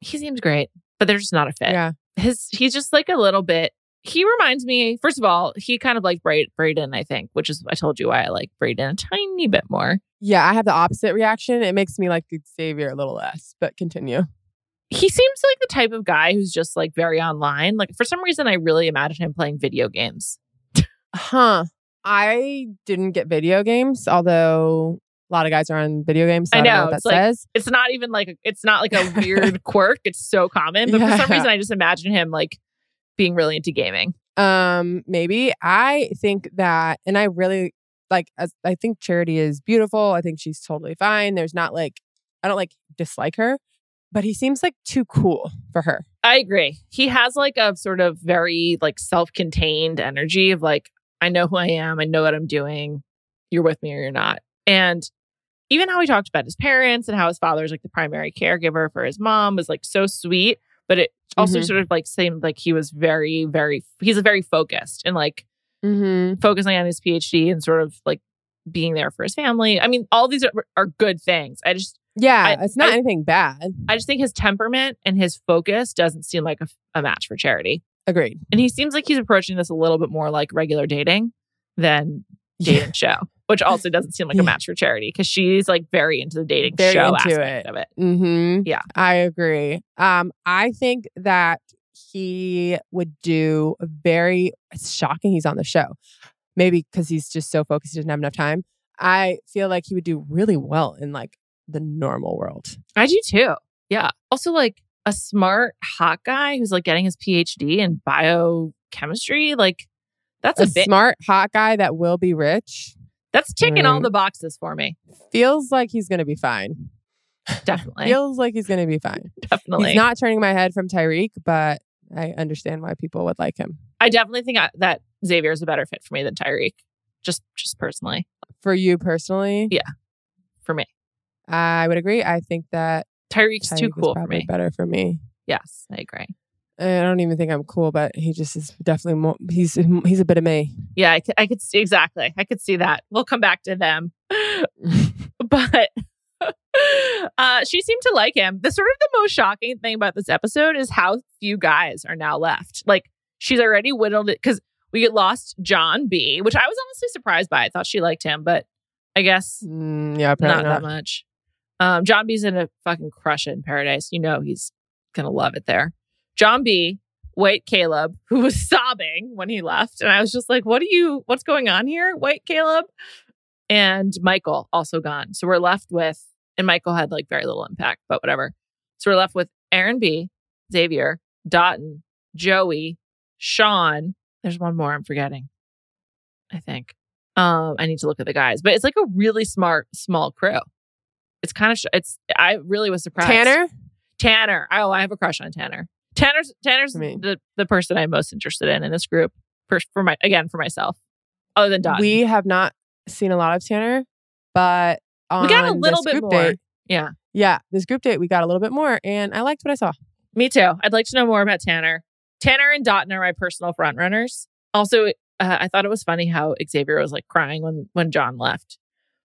He seems great, but they're just not a fit. Yeah. his he's just like a little bit he reminds me first of all he kind of like Bra- brayden i think which is i told you why i like brayden a tiny bit more Yeah, I have the opposite reaction. It makes me like Xavier a little less, but continue. he seems like the type of guy who's just like very online like for some reason i really imagine him playing video games Huh. I didn't get video games, although a lot of guys are on video games. So I know, know what it's that like- says. it's not even like it's not like a weird quirk it's so common but for some reason i just imagine him like being really into gaming Um, maybe I think that, and I really like. As I think Charity is beautiful. I think she's totally fine. There's not like I don't like dislike her, but he seems like too cool for her. I agree. He has like a sort of very like self-contained energy of like I know who I am, I know what I'm doing. You're with me or you're not. And even how he talked about his parents and how his father father's like the primary caregiver for his mom was like so sweet, but it also Mhm. sort of like seemed like he was very very he's a very focused and like Mm-hmm. focusing on his PhD and sort of like being there for his family. I mean, all these are, are good things. I just Yeah, I- it's not I- anything bad. I just think his temperament and his focus doesn't seem like a, a match for charity. Agreed. And he seems like he's approaching this a little bit more like regular dating than dating show, which also doesn't seem like a match for charity because she's like very into the dating Very show into aspect it. of it. Mm-hmm. Yeah. I agree. Um, I think that he would do very it's shocking he's on the show. Maybe because he's just so focused he doesn't have enough time. I feel like he would do really well in like the normal world. I do too. Yeah. Also, like a smart, hot guy who's like getting his PhD in biochemistry. Like that's a, A bit, smart, hot guy that will be rich that's ticking all Mm. the boxes for me. feels like he's gonna be fine. Definitely. Feels like he's gonna be fine. definitely. He's not turning my head from Tyrique, but I understand why people would like him. I definitely think I, that Xavier is a better fit for me than Tyrique. Just, just personally, For you personally, Yeah. for me, I would agree. I think that Tyrique's Tyrique too cool for me. better for me. Yes, I agree. I don't even think I'm cool, but he just is definitely more. He's he's a bit of me. Yeah, I could, I could see exactly. I could see that. We'll come back to them, but uh, she seemed to like him. The sort of the most shocking thing about this episode is how few guys are now left. Like she's already whittled it because we get lost John B, which I was honestly surprised by. I thought she liked him, but I guess mm, yeah, not, not, that much. Um, John B's in a fucking crush in paradise. You know he's gonna love it there. John B, White Caleb, who was sobbing when he left, and I was just like, "What are you? What's going on here, White Caleb?" And Michael also gone. So we're left with, and Michael had like very little impact, but whatever. So we're left with Aaron B, Xavier, Dotun, Joey, Sean. There's one more I'm forgetting. I think. Um, I need to look at the guys, but it's like a really smart, small crew. It's kind of, sh- it's, I really was surprised. Tanner? Tanner. Oh, I have a crush on Tanner. Tanner's, Tanner's the, the person I'm most interested in in this group for, for my, again, for myself, other than Dot. We have not seen a lot of Tanner, but we got a little bit more. Date, yeah. Yeah. This group date, we got a little bit more and I liked what I saw. Me too. I'd like to know more about Tanner. Tanner and Dotun are my personal front runners. Also, uh, I thought it was funny how Xavier was like crying when when John left.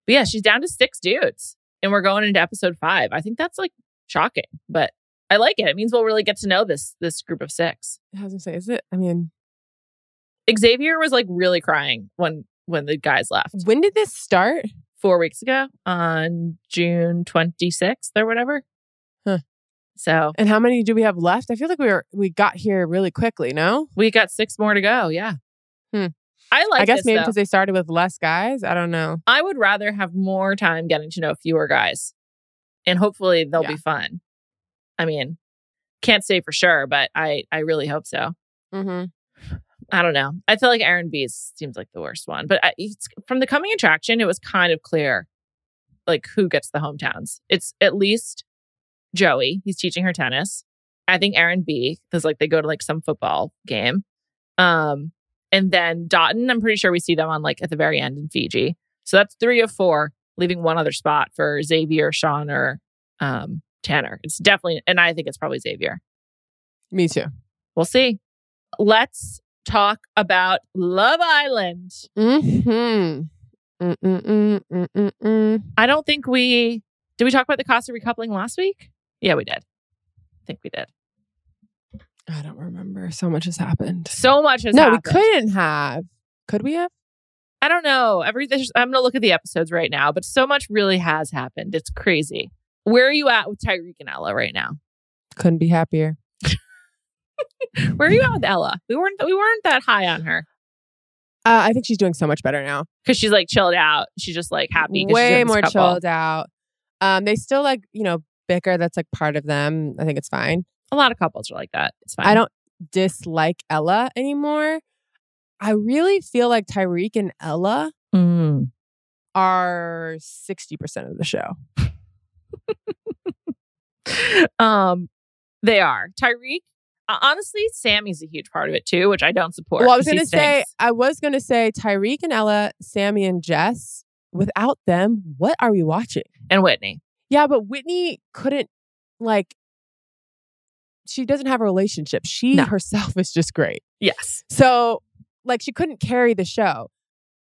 But yeah, she's down to six dudes, and we're going into episode five. I think that's like shocking, but I like it. It means we'll really get to know this this group of six. I was gonna say, is it? I mean, Xavier was like really crying when when the guys left. When did this start? Four weeks ago on June twenty sixth or whatever. Huh. So, and how many do we have left? I feel like we were we got here really quickly. No, we got six more to go. Yeah. Hmm. I like. I guess this, maybe because they started with less guys. I don't know. I would rather have more time getting to know fewer guys, and hopefully they'll Yeah. be fun. I mean, can't say for sure, but I I really hope so. Mm-hmm. I don't know. I feel like Aaron B seems like the worst one, but I, it's, from the coming attraction, it was kind of clear, like who gets the hometowns. It's at least Joey. He's teaching her tennis. I think Aaron B because like they go to like some football game. Um, and then Dotun, I'm pretty sure we see them on like at the very end in Fiji. So that's three of four, leaving one other spot for Xavier, or Sean, or um, Tanner. It's definitely, and I think it's probably Xavier. Me too. We'll see. Let's talk about Love Island. Mm-hmm. Mm-mm-mm, mm-mm-mm. I don't think we did. We talk about the Casa recoupling last week. Yeah, we did. I think we did. I don't remember. So much has happened. So much has happened. no, happened. we couldn't have. Could we have? I don't know. Everything. I'm gonna look at the episodes right now, but so much really has happened. It's crazy. Where are you at with Tyrique and Ella right now? Couldn't be happier. Where are you at with Ella? We weren't. We weren't that high on her Uh, I think she's doing so much better now. because she's like chilled out. She's just like happy. Way more couple. chilled out. Um, they still like you know bicker. That's like part of them. I think it's fine. A lot of couples are like that. It's fine. I don't dislike Ella anymore. I really feel like Tyrique and Ella Mm. are sixty percent of the show. um, they are Tyrique. Uh, honestly, Sammy's a huge part of it too, which I don't support. Well, I was gonna say. I was gonna say Tyrique and Ella, Sammy and Jess. Without them, what are we watching? and Whitney. Yeah, but Whitney couldn't like. She doesn't have a relationship. She No. herself is just great. Yes, So, like, she couldn't carry the show.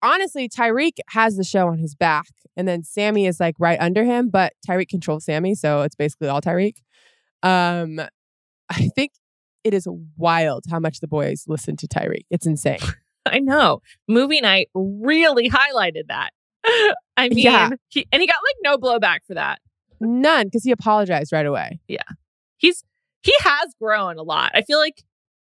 Honestly, Tyrique has the show on his back, and then Sammy is like right under him, but Tyrique controls Sammy, so it's basically all Tyrique. Um, I think it is wild how much the boys listen to Tyrique. It's insane. I know. Movie night really highlighted that. I mean, Yeah. he, and he got like no blowback for that. None, because he apologized right away. Yeah, he's he has grown a lot. I feel like.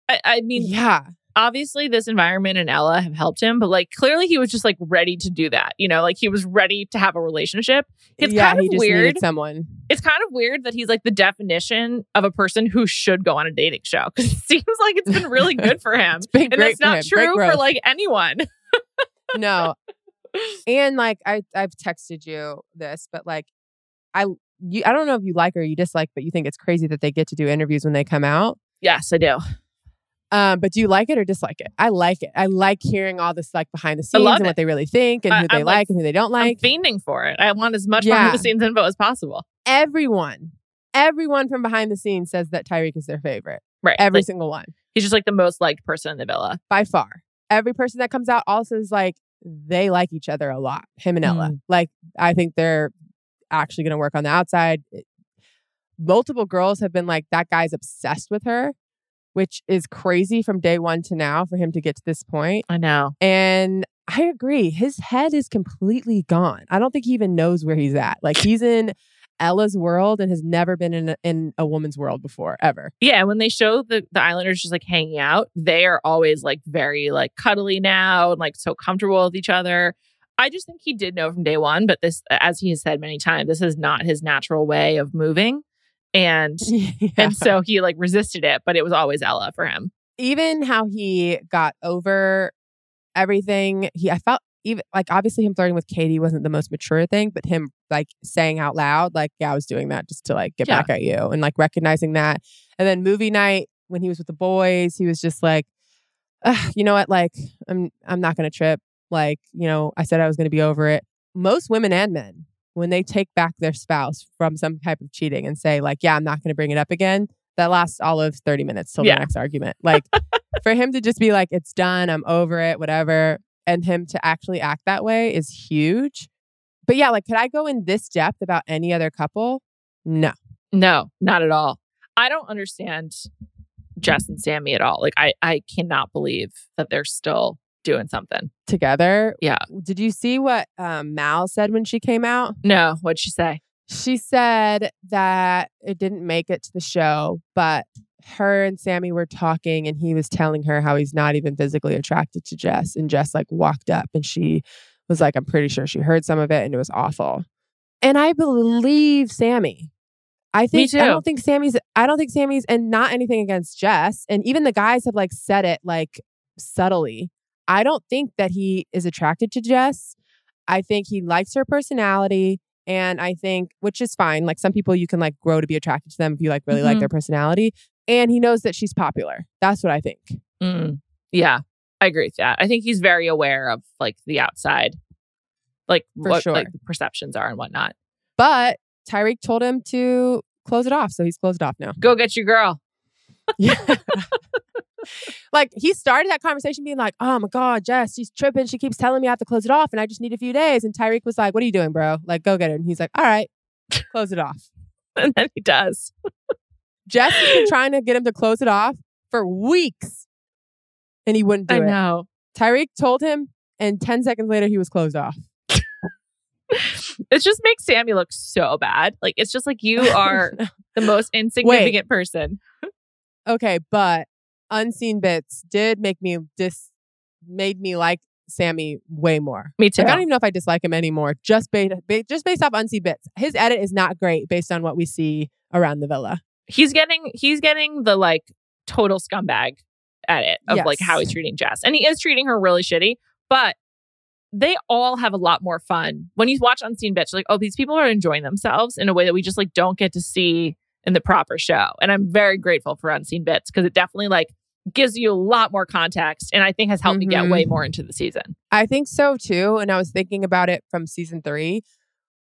I, I mean, Yeah, obviously this environment and Ella have helped him, but like clearly he was just like ready to do that. You know, like he was ready to have a relationship. It's yeah, kind of he just weird. someone. It's kind of weird that he's like the definition of a person who should go on a dating show because it seems like it's been really good for him. And that's for not him. True for like anyone. no and like i i've texted you this but like i you i don't know if you like or you dislike but you think it's crazy that they get to do interviews when they come out Yes, I do. Um but do you like it or dislike it i like it i like hearing all this like behind the scenes and it. what they really think and I- who they like, like, and who they don't I'm like fiending for it. I want as much Yeah. behind the scenes info as possible. everyone everyone from behind the scenes says that tyrique is their favorite Right. every Like, single one he's just like the most liked person in the villa. by far every person that comes out also is like they like each other a lot him and ella Mm. like i think they're actually going to work on the outside. Multiple girls have been like, that guy's obsessed with her, which is crazy from day one to now for him to get to this point. I know. And I agree. His head is completely gone. I don't think he even knows where he's at. Like he's in Ella's world and has never been in a, in a woman's world before ever. Yeah, when they show the the Islanders just like hanging out, they are always like very like cuddly now and like so comfortable with each other. I just think he did know from day one, but this, as he has said many times, this is not his natural way of moving, and yeah. and so he like resisted it, but it was always Ella for him. Even how he got over everything, he I felt even like obviously him flirting with Katie wasn't the most mature thing, but him like saying out loud, like, yeah, I was doing that just to like get yeah. back at you and like recognizing that. And then movie night when he was with the boys, he was just like, you know what? Like, I'm I'm not gonna trip. Like, you know, I said I was gonna be over it. Most women and men, when they take back their spouse from some type of cheating and say, like, yeah, I'm not gonna bring it up again, that lasts all of 30 minutes till yeah. the next argument. Like for him to just be like, it's done, I'm over it, whatever and him to actually act that way is huge. But yeah, like, could I go in this depth about any other couple? No. No, not at all. I don't understand Jess and Sammy at all. Like, I, I cannot believe that they're still doing something together. Yeah. Did you see what um, Mal said when she came out? No. What'd she say? She said that it didn't make it to the show, but her and Sammy were talking and he was telling her how he's not even physically attracted to Jess. And Jess like walked up and she was like, I'm pretty sure she heard some of it and it was awful. And I believe Sammy. I think I don't think Sammy's I don't think Sammy's and not anything against Jess. And even the guys have like said it like subtly. I don't think that he is attracted to Jess. I think he likes her personality. And I think, which is fine. Like some people you can like grow to be attracted to them if you like really mm-hmm. like their personality and he knows that she's popular. That's what I think. Mm, yeah, I agree with that. I think he's very aware of like the outside, like For what sure. like the perceptions are and whatnot. But Tyrique told him to close it off, so he's closed off now. Go get your girl. yeah. like he started that conversation being like, "Oh my god, Jess, she's tripping. She keeps telling me I have to close it off, and I just need a few days." And Tyrique was like, "What are you doing, bro? Like, go get her." And he's like, "All right, close it off." and then he does. Jess has been trying to get him to close it off for weeks and he wouldn't do I it. I know. Tyrique told him, and 10 seconds later, he was closed off. it just makes Sammy look so bad. Like, it's just like you are the most insignificant Wait. person. okay, but unseen bits did make me dis made me like Sammy way more. Me too. Like, I don't even know if I dislike him anymore. Just based just based off unseen bits. His edit is not great based on what we see around the villa he's getting he's getting the like total scumbag edit of yes. like how he's treating Jess. And he is treating her really shitty, but they all have a lot more fun. When you watch Unseen Bits, like, oh, these people are enjoying themselves in a way that we just like don't get to see in the proper show. And I'm very grateful for Unseen Bits because it definitely like gives you a lot more context and I think has helped mm-hmm. me get way mm-hmm. more into the season. I think so too. And I was thinking about it from season three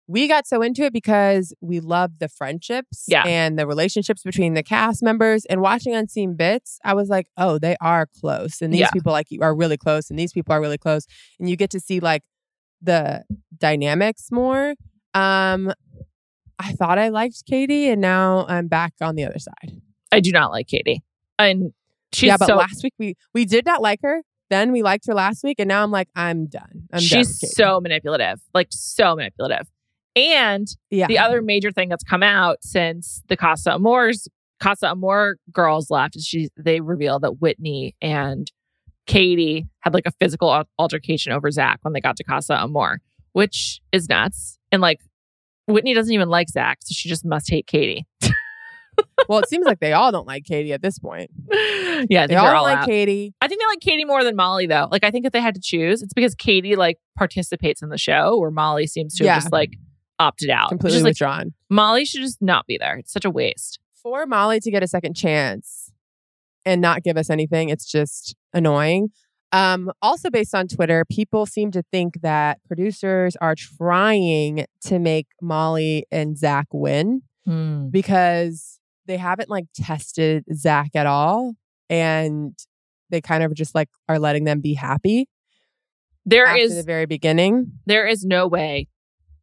we got so into it because we loved the friendships yeah. and the relationships between the cast members and watching unseen bits i was like oh they are close and these yeah. people like you are really close and these people are really close and you get to see like the dynamics more um i thought i liked katie and now i'm back on the other side i do not like katie and she's yeah but so- last week we we did not like her then we liked her last week and now i'm like i'm done I'm she's done so manipulative like so manipulative and yeah. the other major thing that's come out since the Casa Amores Casa Amor girls left is she they revealed that Whitney and Katie had like a physical altercation over Zach when they got to Casa Amor, which is nuts. And like Whitney doesn't even like Zach, so she just must hate Katie. Well, it seems like they all don't like Katie at this point. Yeah, they all, all like out. Katie. I think they like Katie more than Molly, though. Like, I think if they had to choose, it's because Katie like participates in the show, where Molly seems to yeah. just like opted out. Completely like, withdrawn. Molly should just not be there. It's such a waste. For Molly to get a second chance and not give us anything, it's just annoying. Um, also, based on Twitter, people seem to think that producers are trying to make Molly and Zach win hmm. because they haven't like tested Zach at all. And they kind of just like are letting them be happy. There is the very beginning. There is no way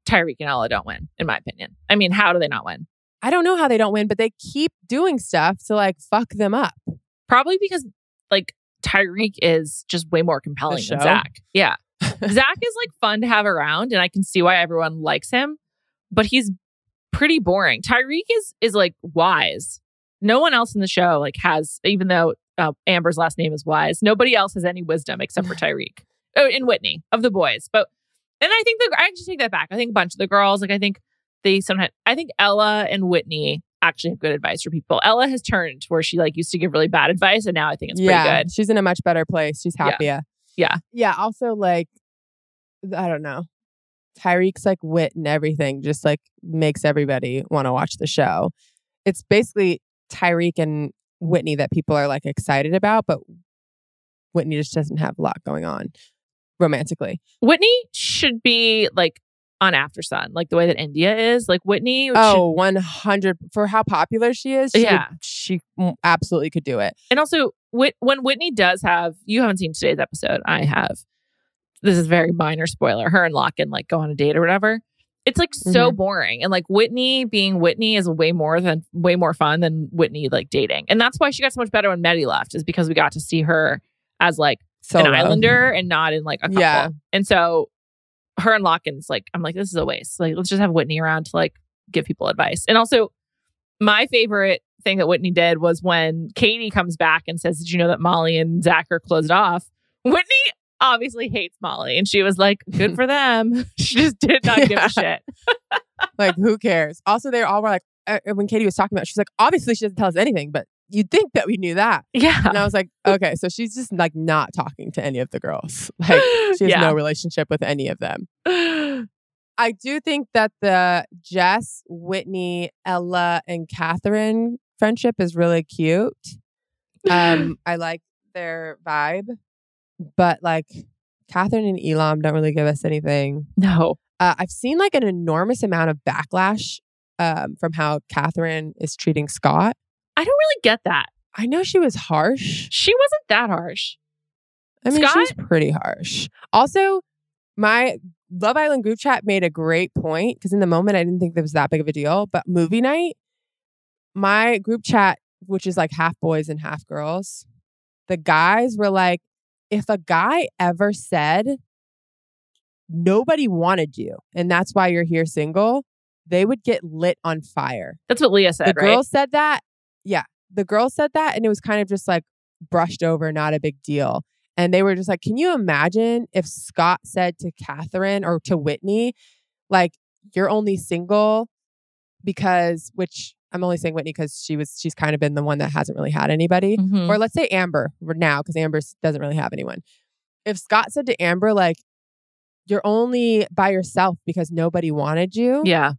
Tyrique and Ella don't win, in my opinion. I mean, how do they not win? I don't know how they don't win, but they keep doing stuff to like fuck them up. Probably because like Tyrique is just way more compelling than Zach. Yeah. Zach is like fun to have around and I can see why everyone likes him, but he's pretty boring. Tyrique is is like wise. No one else in the show like has even though uh, Amber's last name is Wise, nobody else has any wisdom except for Tyrique. Oh, in Whitney of the boys. But and I think the I actually take that back. I think a bunch of the girls like I think they sometimes I think Ella and Whitney actually have good advice for people. Ella has turned where she like used to give really bad advice and now I think it's yeah, pretty good. She's in a much better place. She's happier. Yeah. Yeah. Also, like, I don't know. Tyrique's like wit and everything just like makes everybody want to watch the show. It's basically Tyrique and Whitney that people are like excited about, but Whitney just doesn't have a lot going on romantically. Whitney should be like on After Sun, like the way that India is. Like Whitney. Oh, should, 100 for how popular she is. She yeah. Would, she absolutely could do it. And also, when Whitney does have, you haven't seen today's episode. I have. This is very minor spoiler. Her and Lochan like go on a date or whatever. It's like so mm-hmm. boring. And like Whitney being Whitney is way more than way more fun than Whitney like dating. And that's why she got so much better when Mehdi left, is because we got to see her as like Solo. an islander and not in like a couple. Yeah. And so her and Lochan's like, I'm like, this is a waste. Like, let's just have Whitney around to like give people advice. And also, my favorite thing that Whitney did was when Katie comes back and says, Did you know that Molly and Zach are closed off? Whitney obviously hates Molly. And she was like, Good for them. she just did not yeah. give a shit. like, who cares? Also, they all were like, uh, when Katie was talking about, she's like, obviously she doesn't tell us anything, but you'd think that we knew that. Yeah. And I was like, okay, so she's just like not talking to any of the girls. Like she has yeah. no relationship with any of them. I do think that the Jess, Whitney, Ella, and Catherine friendship is really cute. Um, I like their vibe, but like Catherine and Elom don't really give us anything. No. Uh, I've seen like an enormous amount of backlash um, from how Catherine is treating Scott. I don't really get that. I know she was harsh. She wasn't that harsh. I mean, Scott? was pretty harsh. Also, my Love Island group chat made a great point because in the moment I didn't think that was that big of a deal. But movie night, my group chat, which is like half boys and half girls, the guys were like, if a guy ever said nobody wanted you and that's why you're here single, they would get lit on fire. That's what Leah said. The right? girl said that yeah, the girl said that and it was kind of just like brushed over, not a big deal. And they were just like, can you imagine if Scott said to Catherine or to Whitney, like, you're only single because, which I'm only saying Whitney because she was, she's kind of been the one that hasn't really had anybody. Mm-hmm. Or let's say Amber now, because Amber doesn't really have anyone. If Scott said to Amber, like, you're only by yourself because nobody wanted you. Yeah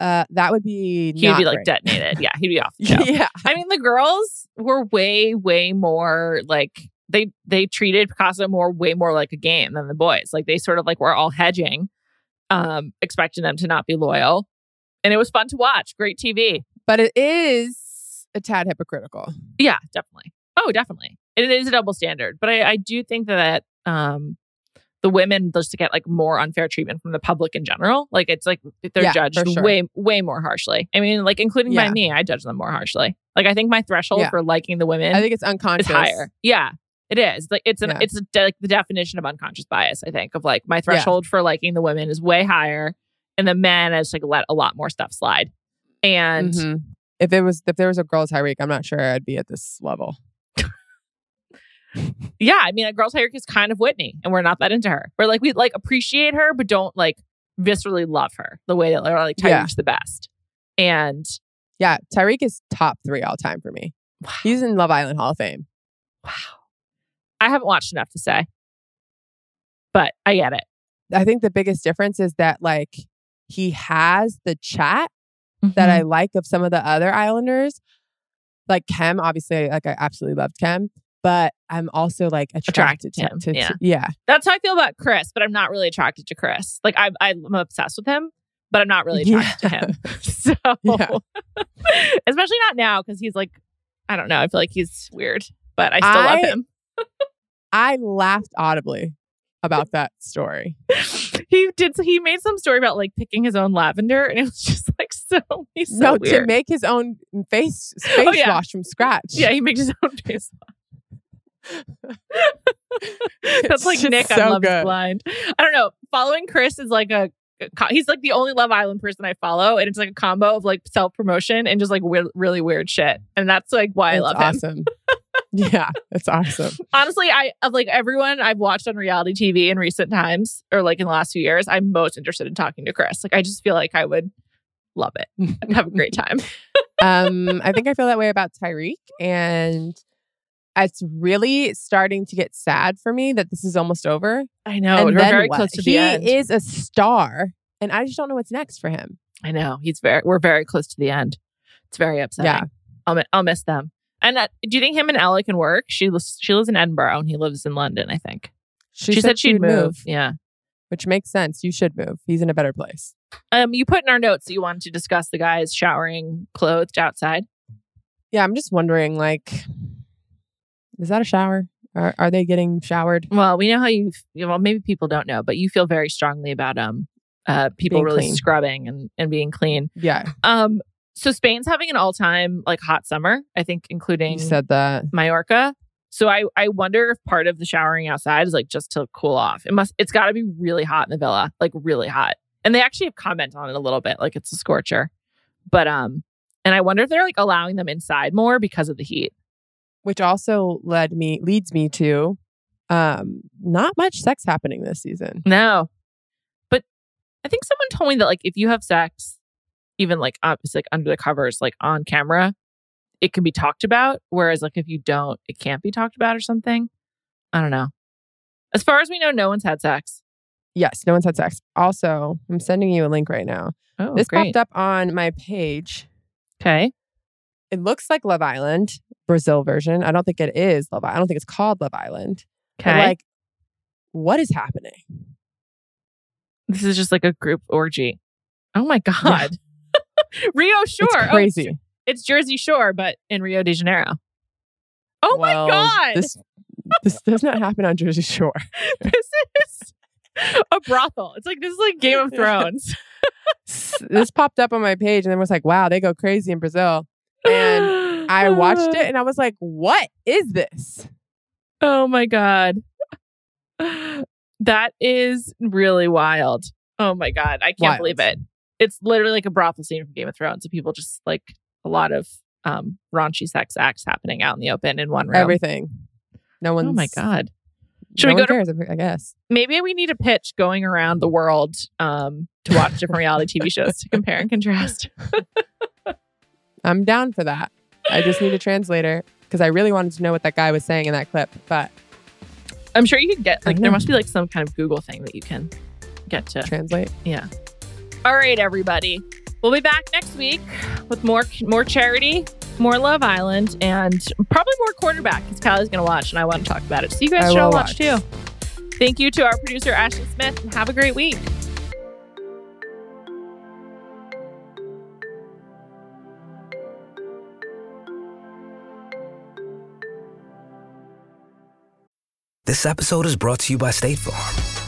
uh, that would be he'd be like great. detonated. Yeah, he'd be off. yeah, I mean the girls were way way more like they they treated Picasso more way more like a game than the boys. Like they sort of like were all hedging, um, expecting them to not be loyal, and it was fun to watch. Great TV, but it is a tad hypocritical. Yeah, definitely. Oh, definitely. It is a double standard, but I, I do think that um, the women just to get like more unfair treatment from the public in general. Like it's like they're yeah, judged sure. way way more harshly. I mean, like including yeah. by me, I judge them more harshly. Like I think my threshold yeah. for liking the women, I think it's unconscious, is higher. Yeah, it is. Like it's an it's a de- like the definition of unconscious bias. I think of like my threshold for liking the women is way higher, and the men has like let a lot more stuff slide. And mm-hmm. if it was if there was a girl Tyrique, I'm not sure I'd be at this level yeah, I mean, a girl's hierarchy is kind of Whitney, and we're not that into her. We're like we like appreciate her, but don't like viscerally love her the way that like Tyrique's yeah. the best. And yeah, Tyrique is top three all time for me. Wow. He's in Love Island Hall of Fame. Wow, I haven't watched enough to say, but I get it. I think the biggest difference is that like he has the chat mm-hmm. that I like of some of the other Islanders. Like Kem, obviously, like I absolutely loved Kem, but I'm also like attracted, attracted to him. To, yeah. To, yeah. That's how I feel about Chris, but I'm not really attracted to Chris. Like I, I'm obsessed with him, but I'm not really attracted yeah. to him. so, especially not now because he's like, I don't know. I feel like he's weird, but I still I, love him. I laughed audibly about that story. He did. He made some story about like picking his own lavender, and it was just like so. He's so no, weird. to make his own face oh, face oh, yeah. wash from scratch. Yeah, he makes his own face wash. That's like Nick so on Love good. Blind. I don't know. Following Chris is like a he's like the only Love Island person I follow, and it's like a combo of like self promotion and just like we- really weird shit, and that's like why that's I love awesome. him. Yeah, it's awesome. Honestly, I of like everyone I've watched on reality TV in recent times or like in the last few years, I'm most interested in talking to Chris. Like I just feel like I would love it and have a great time. um, I think I feel that way about Tyrique and it's really starting to get sad for me that this is almost over. I know. And We're very what? close to he the end. He is a star, and I just don't know what's next for him. I know. He's very. We're very close to the end. It's very upsetting. Yeah. I'll I'll miss them. And uh, do you think him and Ella can work? She lives she lives in Edinburgh and he lives in London. I think. She, she said, said, she'd move. move. Yeah. Which makes sense. You should move. He's in a better place. Um, you put in our notes that you wanted to discuss the guys showering clothed outside. Yeah, I'm just wondering, like, is that a shower? Are, are they getting showered? Well, we know how you. Well, maybe people don't know, but you feel very strongly about um, uh, people being really clean. scrubbing and and being clean. Yeah. Um. So Spain's having an all time like hot summer. I think, including you said that Mallorca. So I I wonder if part of the showering outside is like just to cool off. It must. It's got to be really hot in the villa, like really hot. And they actually have comment on it a little bit, like it's a scorcher. But um, and I wonder if they're like allowing them inside more because of the heat which also led me leads me to um not much sex happening this season. No. But I think someone told me that like if you have sex even like up it's like under the covers like on camera, it can be talked about whereas like if you don't it can't be talked about or something. I don't know. As far as we know no one's had sex. Yes, no one's had sex. Also, I'm sending you a link right now. Oh, this great. popped up on my page. Okay. It looks like Love Island, Brazil version. I don't think it is Love Island. I don't think it's called Love Island. Okay. Like, what is happening? This is just like a group orgy. Oh my God. Rio Shore. It's oh, crazy. Oh, it's, Jersey Shore, but in Rio de Janeiro. Oh well, my God. This, this does not happen on Jersey Shore. this is a brothel. It's like, this is like Game of Thrones. this popped up on my page and then was like, wow, they go crazy in Brazil. And I watched it and I was like, what is this? Oh my God. That is really wild. Oh my God. I can't wild. believe it. It's literally like a brothel scene from Game of Thrones. So people just like a lot of um raunchy sex acts happening out in the open in one room. Everything. No one's. Oh my God. Should no we go cares, to? I guess maybe we need a pitch going around the world um, to watch different reality TV shows to compare and contrast. I'm down for that. I just need a translator because I really wanted to know what that guy was saying in that clip. But I'm sure you could get like there must be like some kind of Google thing that you can get to translate. Yeah. All right, everybody. We'll be back next week with more more charity, more Love Island, and probably more quarterback because Kylie's going to watch and I want to talk about it. So you guys I should all watch. watch too. Thank you to our producer Ashley Smith and have a great week. This episode is brought to you by State Farm.